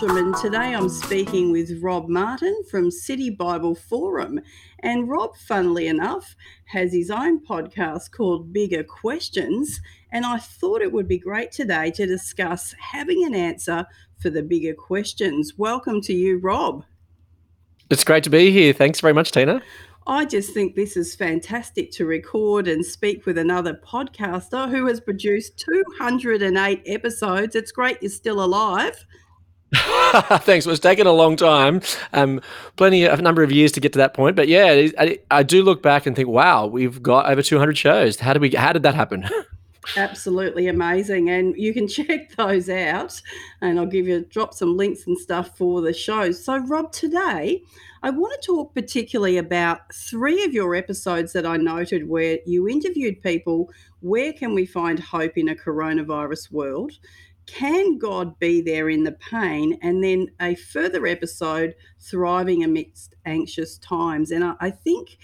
Waldrum, and today I'm speaking with Rob Martin from City Bible Forum. And Rob, funnily enough, has his own podcast called Bigger Questions. And I thought it would be great today to discuss having an answer for the bigger questions. Welcome to you, Rob. It's great to be here. Thanks very much, Tina. I just think this is fantastic to record and speak with another podcaster who has produced 208 episodes. It's great you're still alive. Thanks. Well, it's taken a long time, um, plenty of a number of years to get to that point. But yeah, I, I do look back and think, wow, we've got over 200 shows. How did we? How did that happen? Absolutely amazing. And you can check those out. And I'll give you drop some links and stuff for the shows. So, Rob, today I want to talk particularly about three of your episodes that I noted where you interviewed people. Where can we find hope in a coronavirus world? Can God be there in the pain? And then a further episode, Thriving Amidst Anxious Times. And I, I think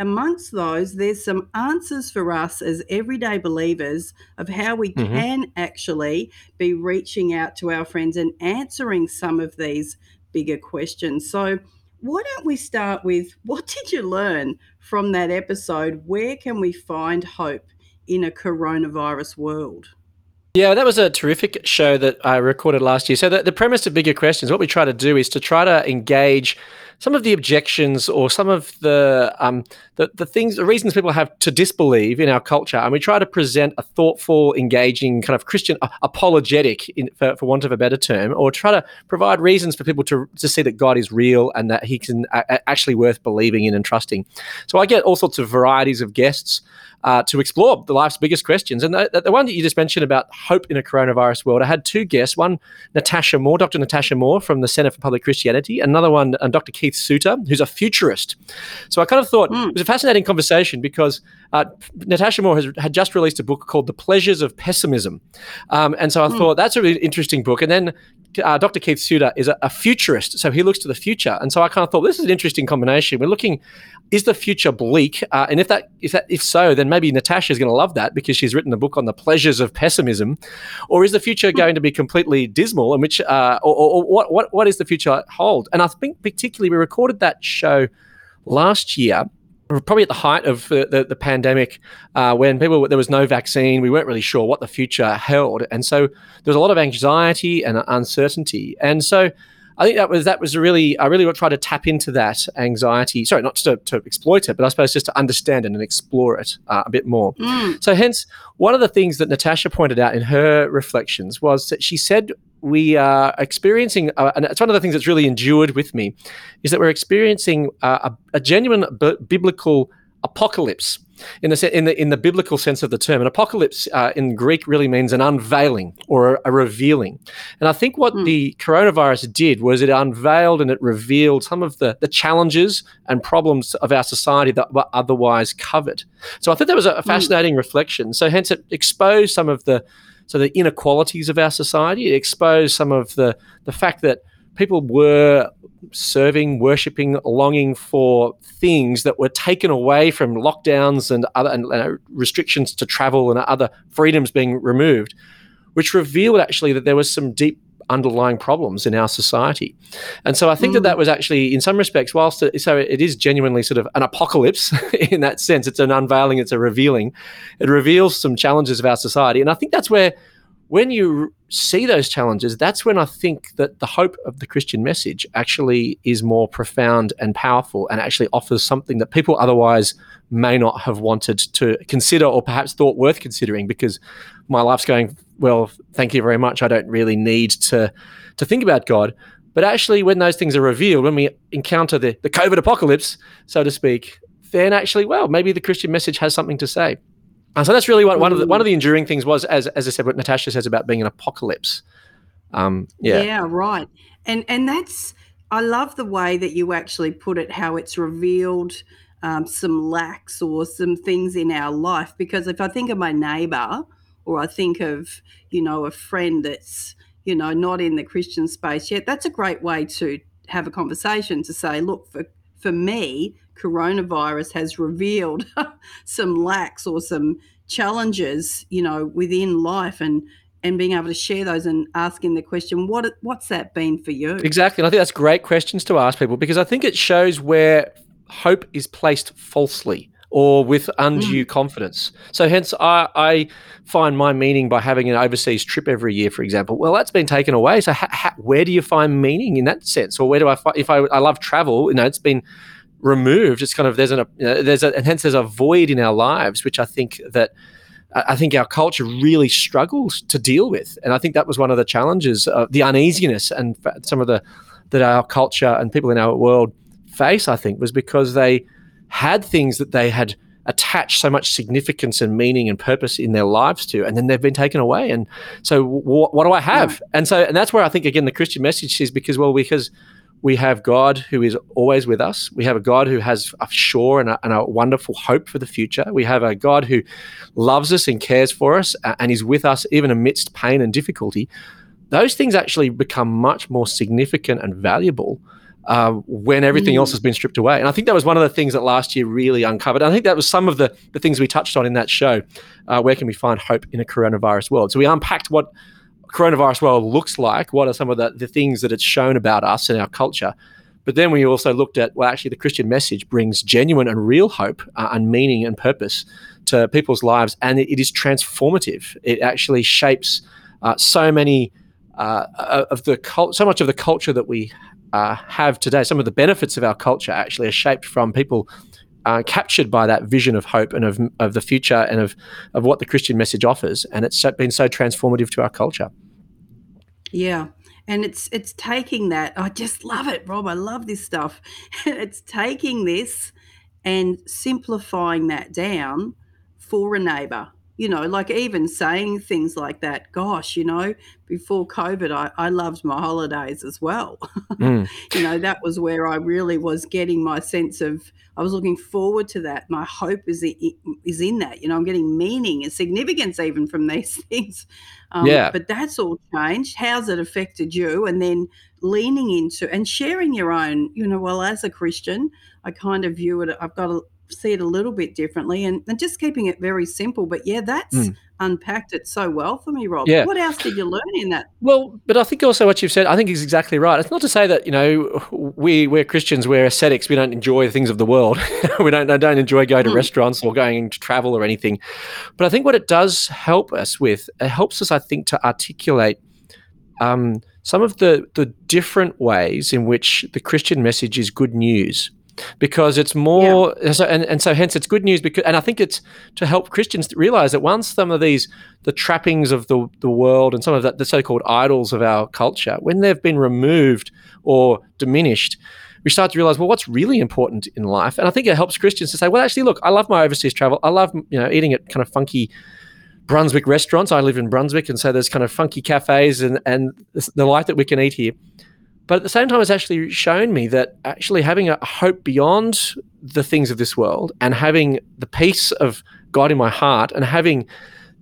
amongst those, there's some answers for us as everyday believers of how we mm-hmm. can actually be reaching out to our friends and answering some of these bigger questions. So, why don't we start with what did you learn from that episode? Where can we find hope in a coronavirus world? Yeah, that was a terrific show that I recorded last year. So, the, the premise of Bigger Questions, what we try to do is to try to engage some of the objections or some of the, um, the the things, the reasons people have to disbelieve in our culture, and we try to present a thoughtful, engaging, kind of Christian uh, apologetic, in, for, for want of a better term, or try to provide reasons for people to to see that God is real and that He can uh, actually worth believing in and trusting. So I get all sorts of varieties of guests uh, to explore the life's biggest questions. And the, the, one that you just mentioned about hope in a coronavirus world, I had two guests. One, Natasha Moore, Dr. Natasha Moore from the Center for Public Christianity. Another one, uh, Dr. Keith Suter, who's a futurist. So I kind of thought mm. it was a fascinating conversation because uh, Natasha Moore has had just released a book called The Pleasures of Pessimism. Um, and so I mm. thought that's a really interesting book. And then uh, Dr. Keith Suter is a, a, futurist, so he looks to the future, and so I kind of thought this is an interesting combination. We're looking, is the future bleak? Uh, and if that, if that, if so, then maybe Natasha is going to love that because she's written a book on the pleasures of pessimism, or is the future going to be completely dismal? And which, uh, or, or, or what, what, what is the future hold? And I think particularly we recorded that show last year probably at the height of the, the, the pandemic, uh, when people there was no vaccine, we weren't really sure what the future held, and so there was a lot of anxiety and uncertainty. And so I think that was that was really I really tried to tap into that anxiety. Sorry, not to, to exploit it, but I suppose just to understand it and explore it uh, a bit more. Mm. So, hence, one of the things that Natasha pointed out in her reflections was that she said we are experiencing, uh, and it's one of the things that's really endured with me, is that we're experiencing uh, a, a, genuine b- biblical apocalypse in the in the in the biblical sense of the term. An apocalypse uh, in Greek really means an unveiling or a, a revealing. And I think what mm. the coronavirus did was it unveiled and it revealed some of the the challenges and problems of our society that were otherwise covered. So I think that was a, a hmm. fascinating mm. reflection. So hence it exposed some of the so the inequalities of our society. It exposed some of the the fact that people were serving, worshipping, longing for things that were taken away from lockdowns and other and, uh, restrictions to travel and other freedoms being removed, which revealed actually that there was some deep underlying problems in our society. And so I think mm. that that was actually, in some respects, whilst it, so it is genuinely sort of an apocalypse in that sense, it's an unveiling, it's a revealing. It reveals some challenges of our society. And I think that's where when you see those challenges, that's when I think that the hope of the Christian message actually is more profound and powerful and actually offers something that people otherwise may not have wanted to consider or perhaps thought worth considering because my life's going, well, thank you very much. I don't really need to, to think about God. But actually, when those things are revealed, when we encounter the, the COVID apocalypse, so to speak, then actually, well, maybe the Christian message has something to say. And so that's really what, one of the one of the enduring things was, as as I said, what Natasha says about being an apocalypse. Um, yeah, yeah, right. And and that's I love the way that you actually put it, how it's revealed um, some lacks or some things in our life. Because if I think of my neighbour, or I think of you know a friend that's you know not in the Christian space yet, that's a great way to have a conversation to say, look, for for me, coronavirus has revealed some lacks or some challenges, you know, within life. And and being able to share those and asking the question, what what's that been for you? Exactly. And I think that's great questions to ask people because I think it shows where hope is placed falsely or with undue mm. confidence. So hence I, I, find my meaning by having an overseas trip every year, for example. Well, that's been taken away. So ha- ha- where do you find meaning in that sense? Or where do I find, if I, I love travel, you know, it's been removed. It's kind of, there's an, you know, there's a, and hence there's a void in our lives, which I think that, I think our culture really struggles to deal with. And I think that was one of the challenges, uh, the uneasiness and some of the, that our culture and people in our world face, I think, was because they, had things that they had attached so much significance and meaning and purpose in their lives to, and then they've been taken away. And so, w- what do I have? Yeah. And so, and that's where I think again the Christian message is because well, because we have God who is always with us. We have a God who has a sure and a, and a, wonderful hope for the future. We have a God who loves us and cares for us and is with us even amidst pain and difficulty. Those things actually become much more significant and valuable uh, when everything mm. else has been stripped away. And I think that was one of the things that last year really uncovered. And I think that was some of the, the things we touched on in that show. Uh, where can we find hope in a coronavirus world? So we unpacked what coronavirus world looks like. What are some of the, the things that it's shown about us and our culture? But then we also looked at, well, actually, the Christian message brings genuine and real hope uh, and meaning and purpose to people's lives. And it, it is transformative. It actually shapes uh, so many uh, of the cult, so much of the culture that we uh, have today. Some of the benefits of our culture actually are shaped from people uh, captured by that vision of hope and of, of the future and of, of what the Christian message offers. And it's been so transformative to our culture. Yeah. And it's it's taking that. I just love it, Rob. I love this stuff. it's taking this and simplifying that down for a neighbor you know, like even saying things like that, gosh, you know, before COVID, I, I loved my holidays as well. Mm. you know, that was where I really was getting my sense of, I was looking forward to that. My hope is, is in that, you know, I'm getting meaning and significance even from these things. Um, yeah. But that's all changed. How's it affected you? And then leaning into and sharing your own, you know, well, as a Christian, I kind of view it, I've got a, see it a little bit differently and, and just keeping it very simple. But yeah, that's mm. unpacked it so well for me, Rob. Yeah. What else did you learn in that? Well, but I think also what you've said, I think is exactly right. It's not to say that, you know, we, we're Christians, we're ascetics, we don't enjoy the things of the world. we don't, don't enjoy going to mm. restaurants or going to travel or anything. But I think what it does help us with, it helps us, I think, to articulate um, some of the, the different ways in which the Christian message is good news because it's more yeah. so, and, and so hence it's good news because and I think it's to help Christians realize that once some of these the trappings of the, the world and some of that the so-called idols of our culture when they've been removed or diminished we start to realize well what's really important in life? And I think it helps Christians to say well actually look I love my overseas travel. I love you know eating at kind of funky Brunswick restaurants. I live in Brunswick and so there's kind of funky cafes and and the life that we can eat here but at the same time, it's actually shown me that actually having a hope beyond the things of this world and having the peace of God in my heart and having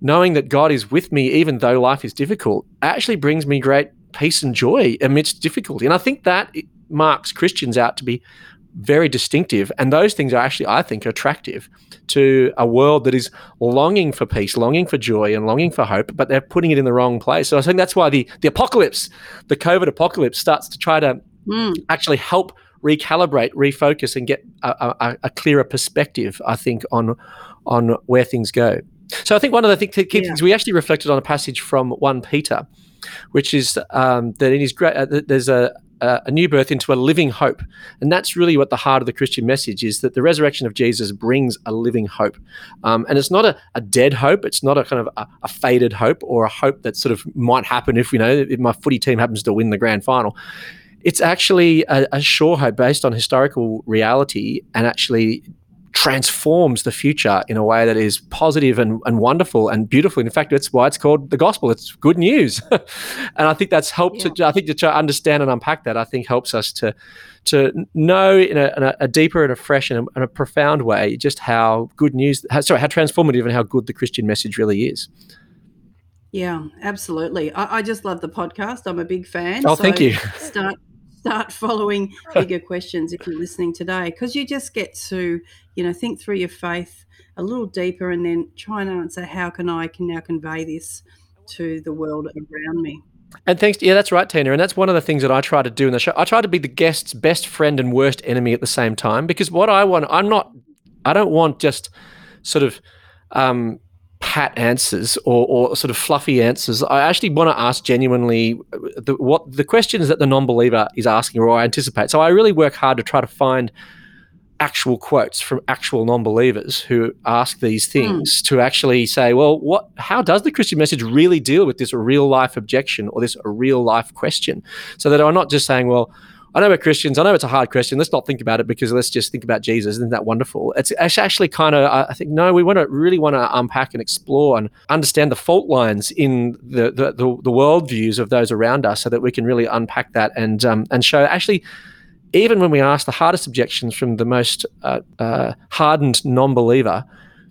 knowing that God is with me even though life is difficult actually brings me great peace and joy amidst difficulty. And I think that marks Christians out to be very distinctive. And those things are actually, I think, attractive to a world that is longing for peace, longing for joy, and longing for hope, but they're putting it in the wrong place. So I think that's why the, the apocalypse, the COVID apocalypse, starts to try to mm. actually help recalibrate, refocus, and get a, a, a, clearer perspective, I think, on, on where things go. So I think one of the th- key yeah. things we actually reflected on a passage from 1 Peter, which is um, that in his great, uh, there's a, uh, a new birth into a living hope. And that's really what the heart of the Christian message is that the resurrection of Jesus brings a living hope. Um, and it's not a, a, dead hope, it's not a kind of a, a, faded hope or a hope that sort of might happen if, you know, if my footy team happens to win the grand final. It's actually a, a sure hope based on historical reality and actually transforms the future in a way that is positive and, and wonderful and beautiful. In fact, that's why it's called the gospel. It's good news. and I think that's helped yeah. to, I think to understand and unpack that, I think helps us to, to know in a, in a deeper and a fresh and a, and a, profound way just how good news, how, sorry, how transformative and how good the Christian message really is. Yeah, absolutely. I, I just love the podcast. I'm a big fan. Oh, so thank you. Start start following bigger questions if you're listening today because you just get to you know think through your faith a little deeper and then try and answer how can i can now convey this to the world around me. And thanks, yeah, that's right, Tina. And that's one of the things that I try to do in the show. I try to be the guest's best friend and worst enemy at the same time because what I want, I'm not, I don't want just sort of um, pat answers or, or sort of fluffy answers. I actually want to ask genuinely uh, the, what the questions that the non-believer is asking or I anticipate. So I really work hard to try to find actual quotes from actual non-believers who ask these hmm. things mm. to actually say, well, what how does the Christian message really deal with this real life objection or this real life question? So that I'm not just saying, well, I know we're Christians. I know it's a hard question. Let's not think about it because let's just think about Jesus. Isn't that wonderful? It's actually kind of, I think, no, we want to really want to unpack and explore and understand the fault lines in the, the, the, the worldviews of those around us so that we can really unpack that and, um, and show actually even when we ask the hardest objections from the most uh, uh, hardened non-believer,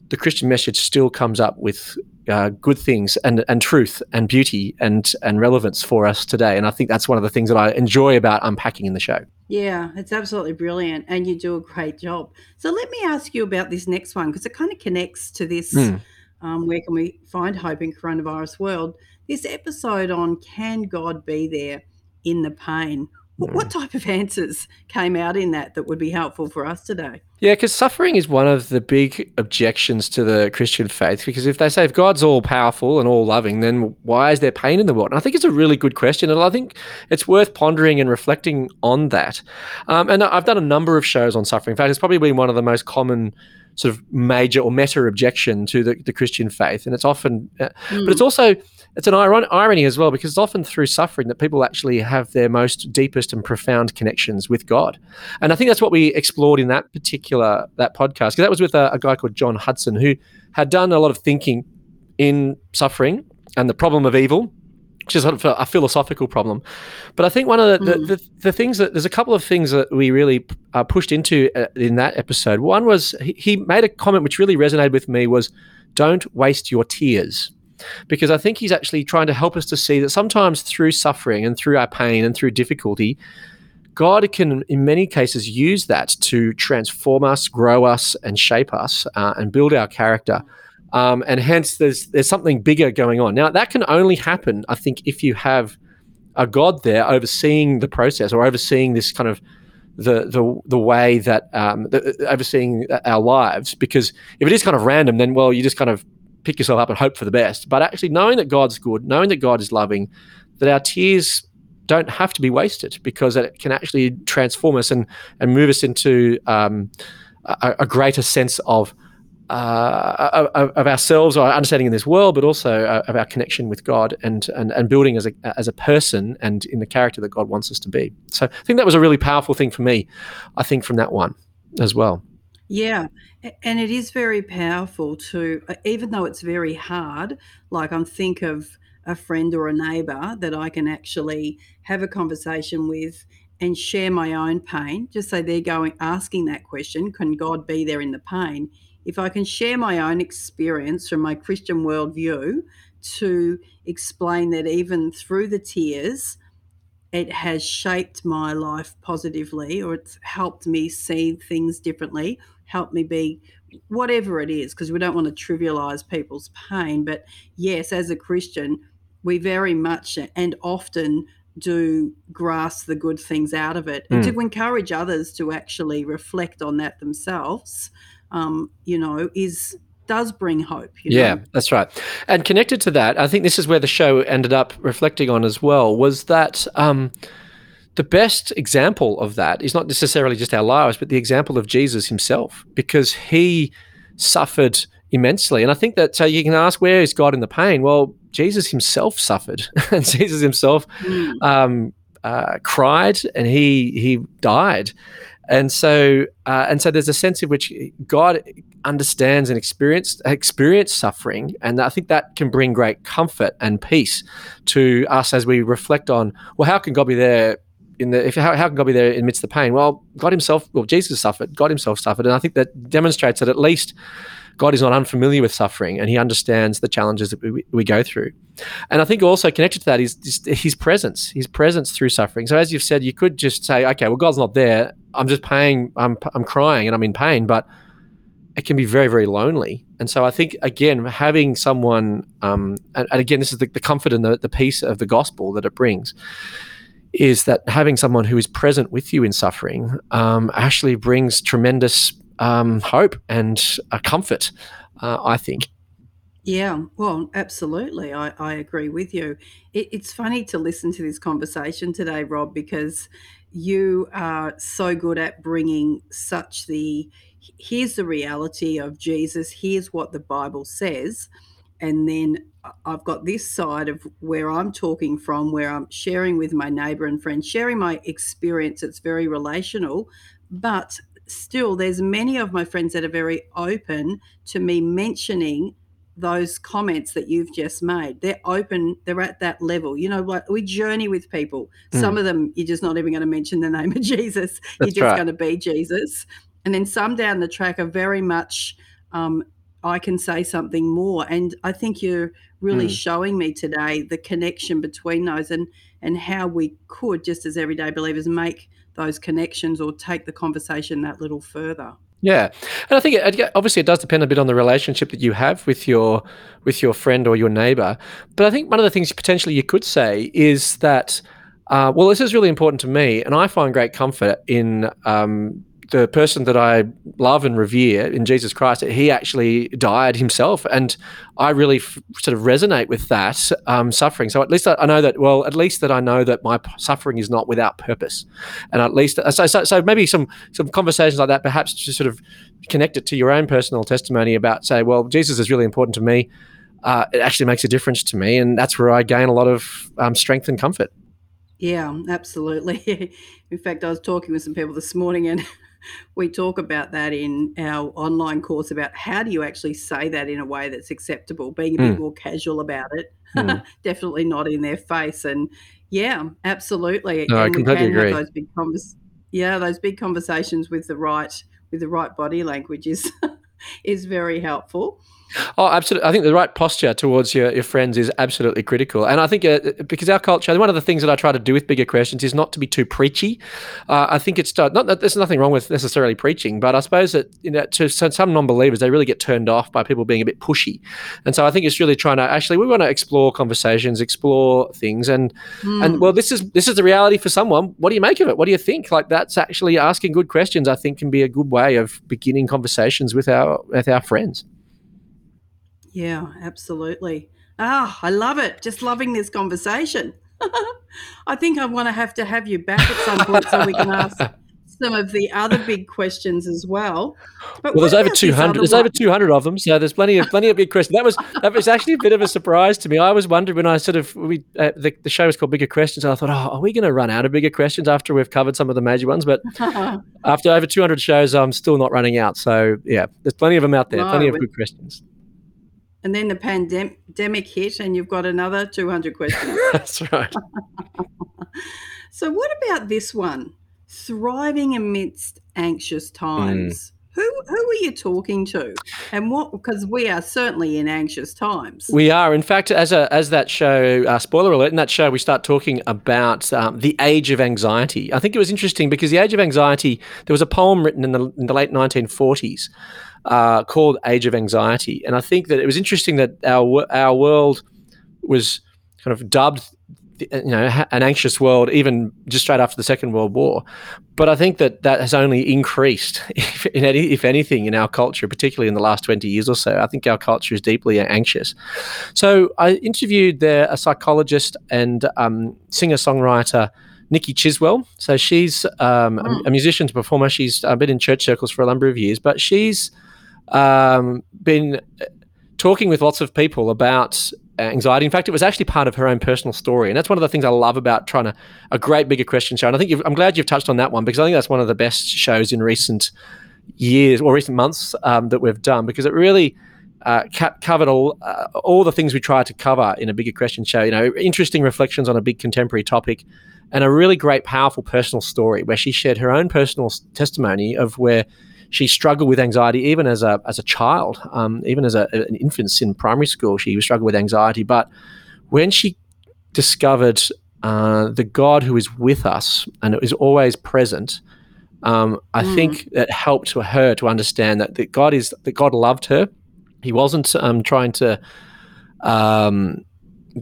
the Christian message still comes up with uh, good things and and truth and beauty and and relevance for us today. And I think that's one of the things that I enjoy about unpacking in the show. Yeah, it's absolutely brilliant, and you do a great job. So let me ask you about this next one because it kind of connects to this. Mm. Um, where can we find hope in coronavirus world? This episode on can God be there in the pain? What, what type of answers came out in that that would be helpful for us today? Yeah, because suffering is one of the big objections to the Christian faith. Because if they say if God's all powerful and all loving, then why is there pain in the world? And I think it's a really good question, and I think it's worth pondering and reflecting on that. Um, and I've done a number of shows on suffering. In fact, it's probably been one of the most common sort of major or meta objection to the, the Christian faith, and it's often, uh, mm. but it's also it's an iron- irony as well because it's often through suffering that people actually have their most deepest and profound connections with God. And I think that's what we explored in that particular that podcast because that was with a, a guy called John Hudson who had done a lot of thinking in suffering and the problem of evil which is sort of a, philosophical problem. But I think one of the, mm. the, the, the, things that there's a couple of things that we really uh, pushed into uh, in that episode. One was he, he, made a comment which really resonated with me was don't waste your tears because I think he's actually trying to help us to see that sometimes through suffering and through our pain and through difficulty, God can, in many cases, use that to transform us, grow us, and shape us, uh, and build our character. Um, and hence, there's there's something bigger going on. Now, that can only happen, I think, if you have a God there overseeing the process or overseeing this kind of the the the way that um, the, overseeing our lives. Because if it is kind of random, then well, you just kind of pick yourself up and hope for the best. But actually, knowing that God's good, knowing that God is loving, that our tears don't have to be wasted because it can actually transform us and and move us into um, a, a, greater sense of. Uh, of, of, ourselves, or our understanding in this world, but also uh, of our connection with God and, and and building as a as a person and in the character that God wants us to be. So I think that was a really powerful thing for me. I think from that one as well. Yeah, and it is very powerful to, uh, even though it's very hard, like I'm think of a friend or a neighbor that I can actually have a conversation with and share my own pain. Just say they're going asking that question, can God be there in the pain? If I can share my own experience from my Christian worldview to explain that even through the tears, it has shaped my life positively or it's helped me see things differently help me be whatever it is, because we don't want to trivialize people's pain. But yes, as a Christian, we very much and often do grasp the good things out of it and to hmm. encourage others to actually reflect on that themselves um, you know is does bring hope yeah know? that's right and connected to that i think this is where the show ended up reflecting on as well was that um, the best example of that is not necessarily just our lives, but the example of Jesus himself, because he suffered immensely. And I think that so you can ask, where is God in the pain? Well, Jesus himself suffered, and Jesus himself mm. um, uh, cried, and he he died. And so, uh, and so, there's a sense in which God understands and experienced experience suffering, and I think that can bring great comfort and peace to us as we reflect on, well, how can God be there in the if how, how can God be there amidst the pain? Well, God Himself, well, Jesus suffered, God Himself suffered, and I think that demonstrates that at least God is not unfamiliar with suffering, and He understands the challenges that we, we go through. And I think also connected to that is His presence, His presence through suffering. So as you've said, you could just say, okay, well, God's not there. I'm just paying. I'm I'm crying and I'm in pain, but it can be very very lonely and so i think again having someone um, and, and, again this is the, the comfort and the, the peace of the gospel that it brings is that having someone who is present with you in suffering um, actually brings tremendous um, hope and uh, comfort uh, i think yeah, well, absolutely. I, I agree with you. It, it's funny to listen to this conversation today, Rob, because you are so good at bringing such the here's the reality of Jesus, here's what the Bible says. And then I've got this side of where I'm talking from, where I'm sharing with my neighbor and friend, sharing my experience. It's very relational, but still, there's many of my friends that are very open to me mentioning those comments that you've just made. They're open, they're at that level. You know what? We journey with people. Mm. Some of them, you're just not even going to mention the name of Jesus. That's you're just right. going to be Jesus. And then some down the track are very much, um, I can say something more. And I think you're really mm. showing me today the connection between those and and how we could, just as everyday believers, make those connections or take the conversation that little further. Yeah, and I think it, obviously it does depend a bit on the relationship that you have with your with your friend or your neighbor. But I think one of the things potentially you could say is that, uh, well, this is really important to me, and I find great comfort in um, the person that I love and revere in Jesus Christ, he actually died himself, and I really f- sort of resonate with that um, suffering. So at least I, I, know that. Well, at least that I know that my p- suffering is not without purpose, and at least so, so, so maybe some some conversations like that, perhaps to sort of connect it to your own personal testimony about say, well, Jesus is really important to me. Uh, it actually makes a difference to me, and that's where I gain a lot of um, strength and comfort. Yeah, absolutely. In fact, I was talking with some people this morning, and we talk about that in our online course about how do you actually say that in a way that's acceptable, being a bit mm. more casual about it, mm. definitely not in their face. And yeah, absolutely. No, and I completely agree. those big convers- yeah, those big conversations with the right with the right body language is is very helpful. Oh, absolutely. I think the right posture towards your, your friends is absolutely critical. And I think uh, because our culture, one of the things that I try to do with bigger questions is not to be too preachy. Uh, I think it's not that there's nothing wrong with necessarily preaching, but I suppose that you know, to some non believers, they really get turned off by people being a bit pushy. And so I think it's really trying to actually, we want to explore conversations, explore things. And, mm. and well, this is, this is the reality for someone. What do you make of it? What do you think? Like that's actually asking good questions, I think can be a good way of beginning conversations with our, with our friends. Yeah, absolutely. Ah, I love it. Just loving this conversation. I think I want to have to have you back at some point so we can ask some of the other big questions as well. But well, there's over 200. There's one? over 200 of them, so there's plenty of plenty of big questions. That was that was actually a bit of a surprise to me. I was wondering when I sort of we uh, the, the show was called Bigger Questions, and I thought, oh, are we going to run out of bigger questions after we've covered some of the major ones? But after over 200 shows, I'm still not running out. So yeah, there's plenty of them out there. No, plenty of good questions and then the pandemic hit and you've got another 200 questions. That's right. so, what about this one? Thriving amidst anxious times. Mm. Who, who are you talking to and what because we are certainly in anxious times we are in fact as a as that show uh, spoiler alert in that show we start talking about um, the age of anxiety i think it was interesting because the age of anxiety there was a poem written in the, in the late 1940s uh, called Age of Anxiety. And I think that it was interesting that our our world was kind of dubbed you know an anxious world even just straight after the second world war but i think that that has only increased if, any, if anything in our culture particularly in the last 20 years or so i think our culture is deeply anxious so i interviewed there a psychologist and um, singer songwriter Nikki Chiswell. So she's um, a, a musician to performer. She's uh, been in church circles for a number of years, but she's um, been talking with lots of people about anxiety. In fact, it was actually part of her own personal story, and that's one of the things I love about trying to a great bigger question show. And I think I'm glad you've touched on that one because I think that's one of the best shows in recent years or recent months um, that we've done because it really. Uh, ca- covered all uh, all the things we try to cover in a bigger question show. You know, interesting reflections on a big contemporary topic, and a really great, powerful personal story where she shared her own personal testimony of where she struggled with anxiety even as a as a child, um, even as a, an infant in primary school. She struggled with anxiety, but when she discovered uh, the God who is with us and is always present, um, I mm. think it helped her to understand that, that God is that God loved her. He wasn't um, trying to um,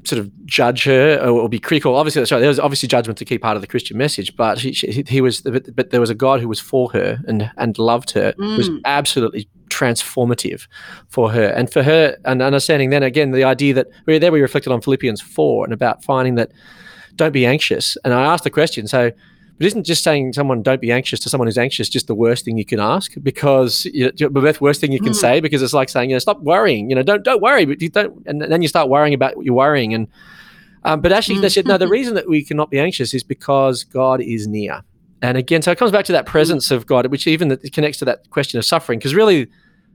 sort of judge her or, or be critical. Obviously, sorry, there was obviously judgment to key part of the Christian message, but he, she, he was, but, but, there was a God who was for her and and loved her. Mm. Was absolutely transformative for her and for her and understanding then again the idea that we there we reflected on Philippians four and about finding that don't be anxious. And I asked the question, so but isn't just saying someone don't be anxious to someone who's anxious just the worst thing you can ask? Because you know, the worst thing you can mm. say because it's like saying you know stop worrying you know don't don't worry but you don't and then you start worrying about what you're worrying and um, but actually mm. they said no the reason that we cannot be anxious is because God is near. And again so it comes back to that presence of God which even that connects to that question of suffering because really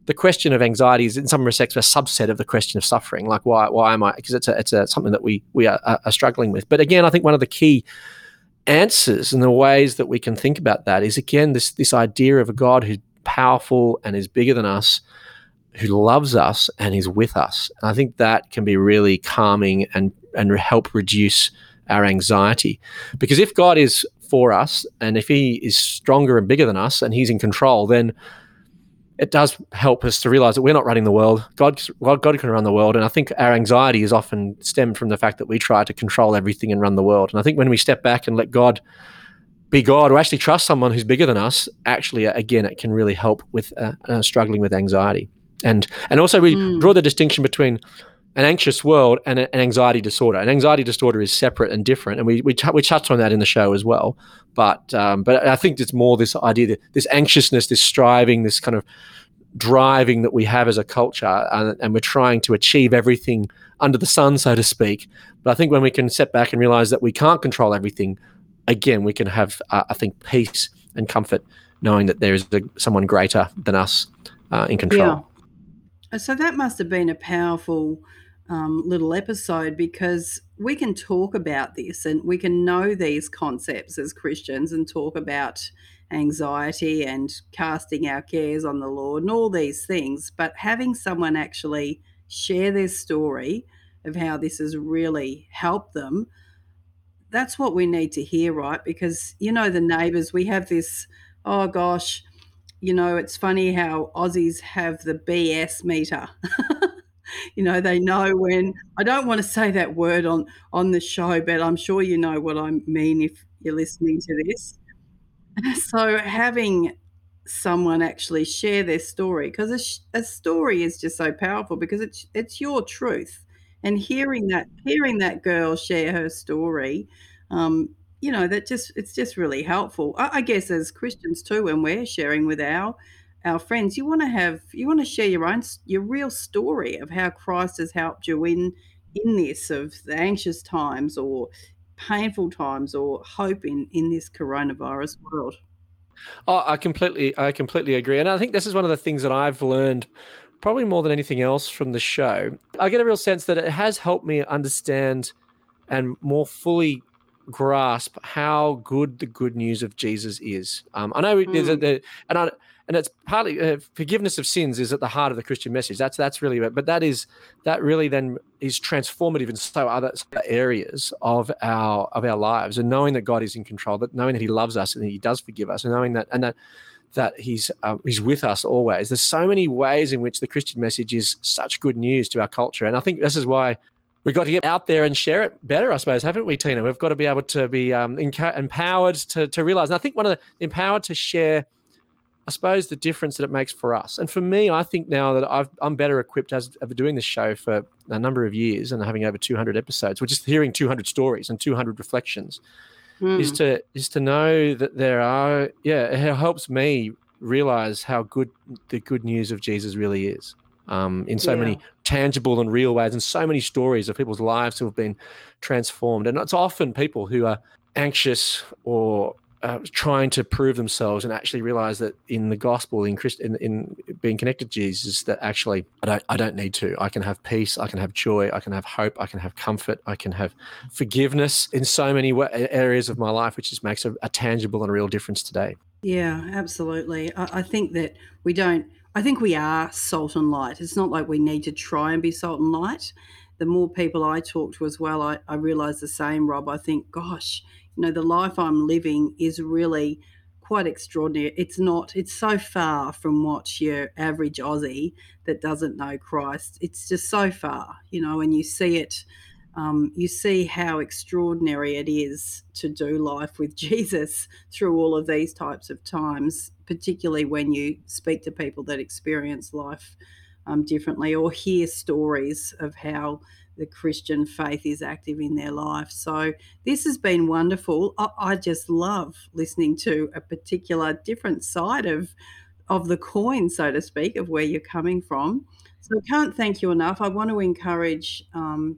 the question of anxiety is in some respects a subset of the question of suffering. Like why why am I because it's a, it's a, something that we we are, are struggling with. But again I think one of the key answers and the ways that we can think about that is again this this idea of a God who's powerful and is bigger than us, who loves us and is with us. And I think that can be really calming and and help reduce our anxiety. Because if God is for us and if he is stronger and bigger than us and he's in control, then it does help us to realize that we're not running the world. God, God can run the world. And I think our anxiety is often stemmed from the fact that we try to control everything and run the world. And I think when we step back and let God be God or actually trust someone who's bigger than us, actually, uh, again, it can really help with uh, uh, struggling with anxiety. And, and also, we mm. draw the distinction between an anxious world and an anxiety disorder. An anxiety disorder is separate and different, and we we, t- we touched on that in the show as well. But um, but I think it's more this idea that this anxiousness, this striving, this kind of driving that we have as a culture, and, and we're trying to achieve everything under the sun, so to speak. But I think when we can step back and realize that we can't control everything, again, we can have uh, I think peace and comfort knowing that there is a, someone greater than us uh, in control. Yeah. So that must have been a powerful um, little episode because we can talk about this and we can know these concepts as Christians and talk about anxiety and casting our cares on the Lord and all these things. But having someone actually share their story of how this has really helped them, that's what we need to hear, right? Because, you know, the neighbors, we have this, oh gosh, you know, it's funny how Aussies have the BS meter. you know they know when i don't want to say that word on on the show but i'm sure you know what i mean if you're listening to this. So having someone actually share their story because a, a, story is just so powerful because it's it's your truth. And hearing that hearing that girl share her story um, you know that just it's just really helpful. I, I guess as christians too when we're sharing with our our friends you want to have you want to share your own your real story of how christ has helped you in in this of the anxious times or painful times or hope in in this coronavirus world. Oh i completely i completely agree and i think this is one of the things that i've learned probably more than anything else from the show. I get a real sense that it has helped me understand and more fully grasp how good the good news of jesus is. Um, i know mm. there's a, the, and i and it's partly uh, forgiveness of sins is at the heart of the Christian message. That's that's really, but that is that really then is transformative in so other areas of our of our lives, and knowing that God is in control, that knowing that He loves us and He does forgive us, and knowing that and that that He's um, He's with us always. There's so many ways in which the Christian message is such good news to our culture, and I think this is why we've got to get out there and share it better, I suppose, haven't we, Tina? We've got to be able to be um, empowered to, to realize. And I think one of the empowered to share I suppose the difference that it makes for us. And for me, I think now that i am better equipped as of doing this show for a number of years and having over 200 episodes, which is hearing 200 stories and 200 reflections, mm. is to is to know that there are yeah, it helps me realize how good the good news of Jesus really is. Um, in so yeah. many tangible and real ways, and so many stories of people's lives who have been transformed. And it's often people who are anxious or uh, trying to prove themselves and actually realize that in the gospel, in, Christ, in, in being connected to Jesus, that actually I don't I don't need to. I can have peace. I can have joy. I can have hope. I can have comfort. I can have forgiveness in so many areas of my life, which just makes a, a tangible and real difference today. Yeah, absolutely. I, I think that we don't. I think we are salt and light. It's not like we need to try and be salt and light. The more people I talk to as well, I, I realize the same, Rob. I think, gosh, you know, the life I'm living is really quite extraordinary. It's not, it's so far from what your average Aussie that doesn't know Christ. It's just so far, you know, and you see it. Um, you see how extraordinary it is to do life with Jesus through all of these types of times, particularly when you speak to people that experience life um, differently or hear stories of how the Christian faith is active in their life. So this has been wonderful. I, I just love listening to a particular different side of of the coin, so to speak, of where you're coming from. So I can't thank you enough. I want to encourage um,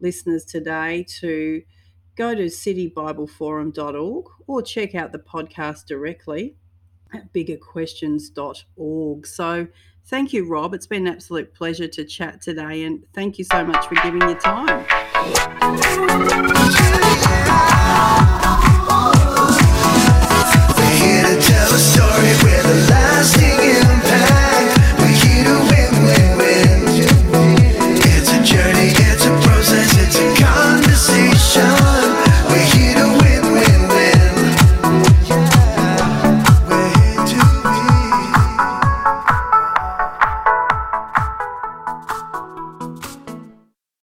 listeners today to go to citybibleforum.org or check out the podcast directly at biggerquestions.org. So Thank you, Rob. It's been an absolute pleasure to chat today, and thank you so much for giving your time.